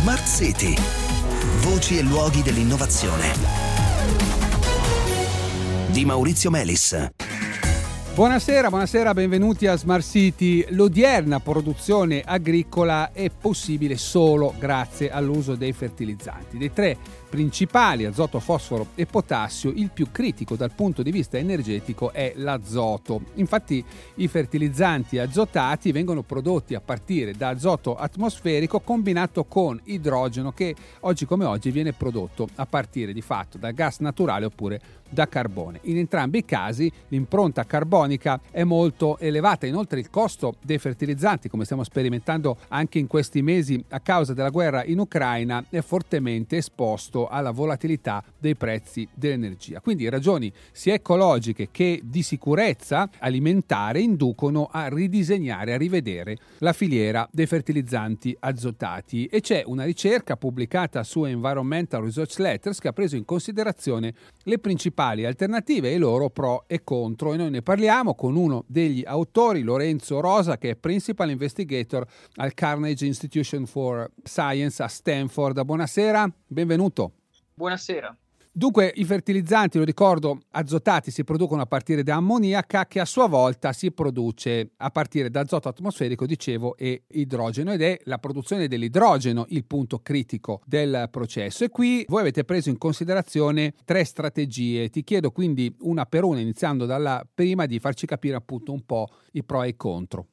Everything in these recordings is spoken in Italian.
Smart City. Voci e luoghi dell'innovazione. Di Maurizio Melis. Buonasera, buonasera, benvenuti a Smart City. L'odierna produzione agricola è possibile solo grazie all'uso dei fertilizzanti. Dei tre principali, azoto, fosforo e potassio, il più critico dal punto di vista energetico è l'azoto. Infatti i fertilizzanti azotati vengono prodotti a partire da azoto atmosferico combinato con idrogeno che oggi come oggi viene prodotto a partire di fatto da gas naturale oppure da carbone. In entrambi i casi l'impronta carbonica è molto elevata, inoltre il costo dei fertilizzanti, come stiamo sperimentando anche in questi mesi a causa della guerra in Ucraina, è fortemente esposto rispetto alla volatilità dei prezzi dell'energia. Quindi ragioni sia ecologiche che di sicurezza alimentare inducono a ridisegnare, a rivedere la filiera dei fertilizzanti azotati e c'è una ricerca pubblicata su Environmental Research Letters che ha preso in considerazione le principali alternative e i loro pro e contro e noi ne parliamo con uno degli autori, Lorenzo Rosa, che è Principal Investigator al Carnegie Institution for Science a Stanford. Buonasera, benvenuto. Buonasera. Dunque i fertilizzanti, lo ricordo, azotati si producono a partire da ammoniaca che a sua volta si produce a partire da azoto atmosferico, dicevo, e idrogeno ed è la produzione dell'idrogeno il punto critico del processo. E qui voi avete preso in considerazione tre strategie. Ti chiedo quindi una per una, iniziando dalla prima, di farci capire appunto un po' i pro e i contro.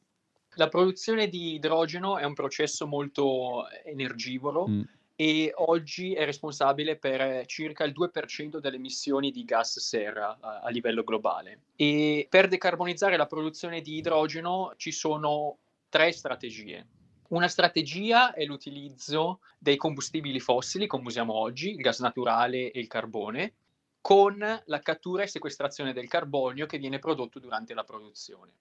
La produzione di idrogeno è un processo molto energivoro. Mm e oggi è responsabile per circa il 2% delle emissioni di gas serra a, a, livello globale. E per decarbonizzare la produzione di idrogeno ci sono tre strategie. Una strategia è l'utilizzo dei combustibili fossili, come usiamo oggi, il gas naturale e il carbone, con la cattura e sequestrazione del carbonio che viene prodotto durante la produzione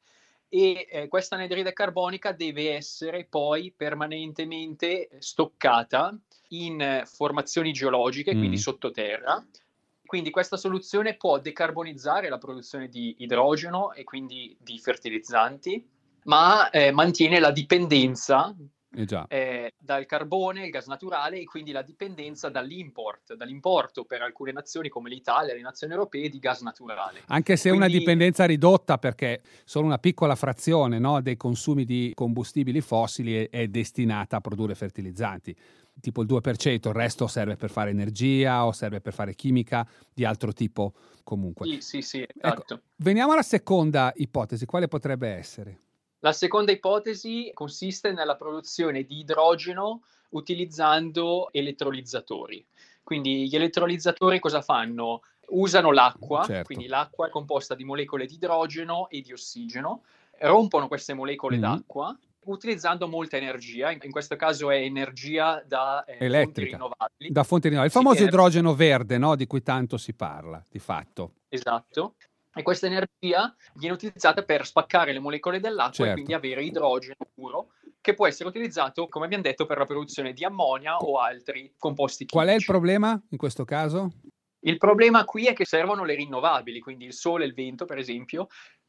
e eh, questa anidride carbonica deve essere poi permanentemente stoccata in formazioni geologiche, mm. quindi sottoterra. Quindi questa soluzione può decarbonizzare la produzione di idrogeno e quindi di fertilizzanti, ma eh, mantiene la dipendenza eh eh, dal carbone, il gas naturale e quindi la dipendenza dall'import, dall'importo per alcune nazioni come l'Italia, le nazioni europee di gas naturale. Anche se quindi... una dipendenza ridotta perché solo una piccola frazione no, dei consumi di combustibili fossili è, è destinata a produrre fertilizzanti tipo il 2%, il resto serve per fare energia o serve per fare chimica di altro tipo comunque. Sì, sì, sì, ecco, esatto. Ecco, veniamo alla seconda ipotesi, quale potrebbe essere? La seconda ipotesi consiste nella produzione di idrogeno utilizzando elettrolizzatori. Quindi gli elettrolizzatori cosa fanno? Usano l'acqua, certo. quindi l'acqua è composta di molecole di idrogeno e di ossigeno, rompono queste molecole mm. d'acqua utilizzando molta energia, in questo caso è energia da eh, fonti rinnovabili. Da fonti rinnovabili, il famoso idrogeno verde no? di cui tanto si parla, di fatto. Esatto e questa energia viene utilizzata per spaccare le molecole dell'acqua certo. e quindi avere idrogeno puro che può essere utilizzato, come abbiamo detto, per la produzione di ammonia o altri composti chimici. Qual è il problema in questo caso? Il problema qui è che servono le rinnovabili, quindi il sole e il vento, per esempio,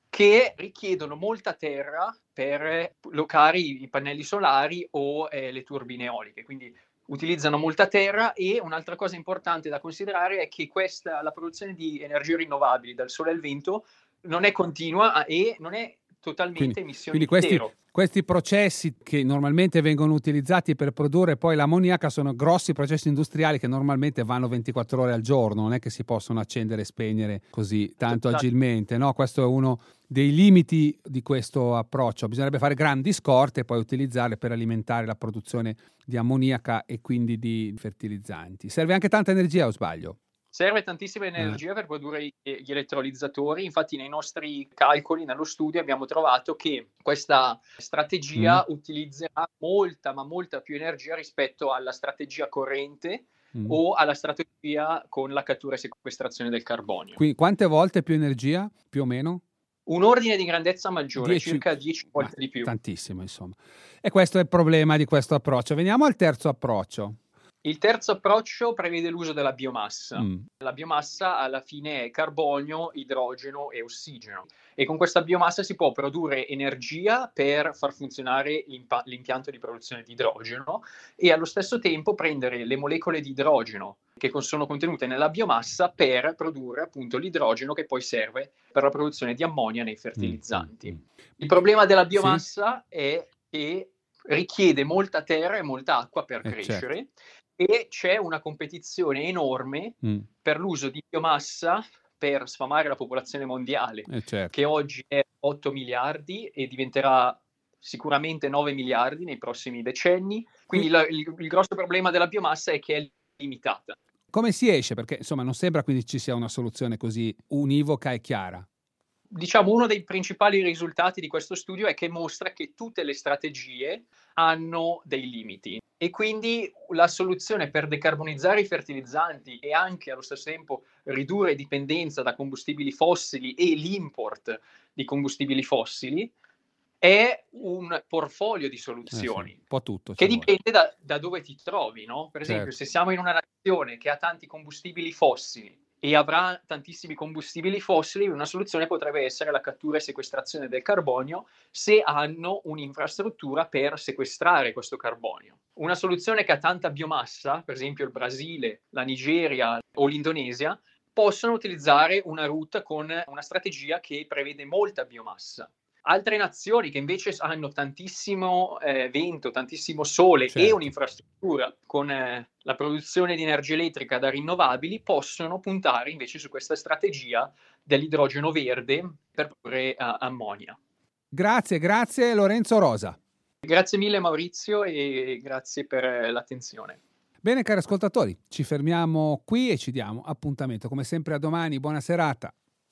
che richiedono molta terra per locare i pannelli solari o eh, le turbine eoliche. Quindi utilizzano molta terra e un'altra cosa importante da considerare è che questa, la produzione di energie rinnovabili dal sole al vento non è continua e non è totalmente quindi, emissioni quindi questi, questi, processi che normalmente vengono utilizzati per produrre poi l'ammoniaca sono grossi processi industriali che normalmente vanno 24 ore al giorno, non è che si possono accendere e spegnere così tanto esatto. agilmente, no? Questo è uno dei limiti di questo approccio. Bisognerebbe fare grandi scorte e poi utilizzarle per alimentare la produzione di ammoniaca e quindi di fertilizzanti. Serve anche tanta energia o sbaglio? Serve tantissima eh. energia eh. per produrre gli elettrolizzatori, infatti nei nostri calcoli, nello studio abbiamo trovato che questa strategia mm. utilizzerà molta, ma molta più energia rispetto alla strategia corrente mm. o alla strategia con la cattura e sequestrazione del carbonio. Quindi quante volte più energia, più o meno? Un ordine di grandezza maggiore, dieci, circa 10 volte di più. Tantissimo, insomma. E questo è il problema di questo approccio. Veniamo al terzo approccio. Il terzo approccio prevede l'uso della biomassa. Mm. La biomassa alla fine è carbonio, idrogeno e ossigeno e con questa biomassa si può produrre energia per far funzionare l'impianto di produzione di idrogeno e allo stesso tempo prendere le molecole di idrogeno che sono contenute nella biomassa per produrre appunto l'idrogeno che poi serve per la produzione di ammonia nei fertilizzanti. Mm. mm, mm. Il problema della biomassa sì. è che richiede molta terra e molta acqua per eh, crescere certo. e c'è una competizione enorme mm. per l'uso di biomassa per sfamare la popolazione mondiale, eh, certo. che oggi è 8 miliardi e diventerà sicuramente 9 miliardi nei prossimi decenni. Quindi il, il, il grosso problema della biomassa è che è limitata. Come si esce? Perché insomma non sembra quindi ci sia una soluzione così univoca e chiara diciamo, uno dei principali risultati di questo studio è che mostra che tutte le strategie hanno dei limiti e quindi la soluzione per decarbonizzare i fertilizzanti e anche allo stesso tempo ridurre dipendenza da combustibili fossili e l'import di combustibili fossili è un portfolio di soluzioni eh sì, tutto, che dipende da, da, dove ti trovi. No? Per esempio, certo. se siamo in una nazione che ha tanti combustibili fossili e avrà tantissimi combustibili fossili, una soluzione potrebbe essere la cattura e sequestrazione del carbonio se hanno un'infrastruttura per sequestrare questo carbonio. Una soluzione che ha tanta biomassa, per esempio il Brasile, la Nigeria o l'Indonesia, possono utilizzare una route con una strategia che prevede molta biomassa. Altre nazioni che invece hanno tantissimo eh, vento, tantissimo sole certo. e un'infrastruttura con eh, la produzione di energia elettrica da rinnovabili possono puntare invece su questa strategia dell'idrogeno verde per produrre uh, ammonia. Grazie, grazie Lorenzo Rosa. Grazie mille Maurizio e grazie per eh, l'attenzione. Bene cari ascoltatori, ci fermiamo qui e ci diamo appuntamento come sempre a domani. Buona serata.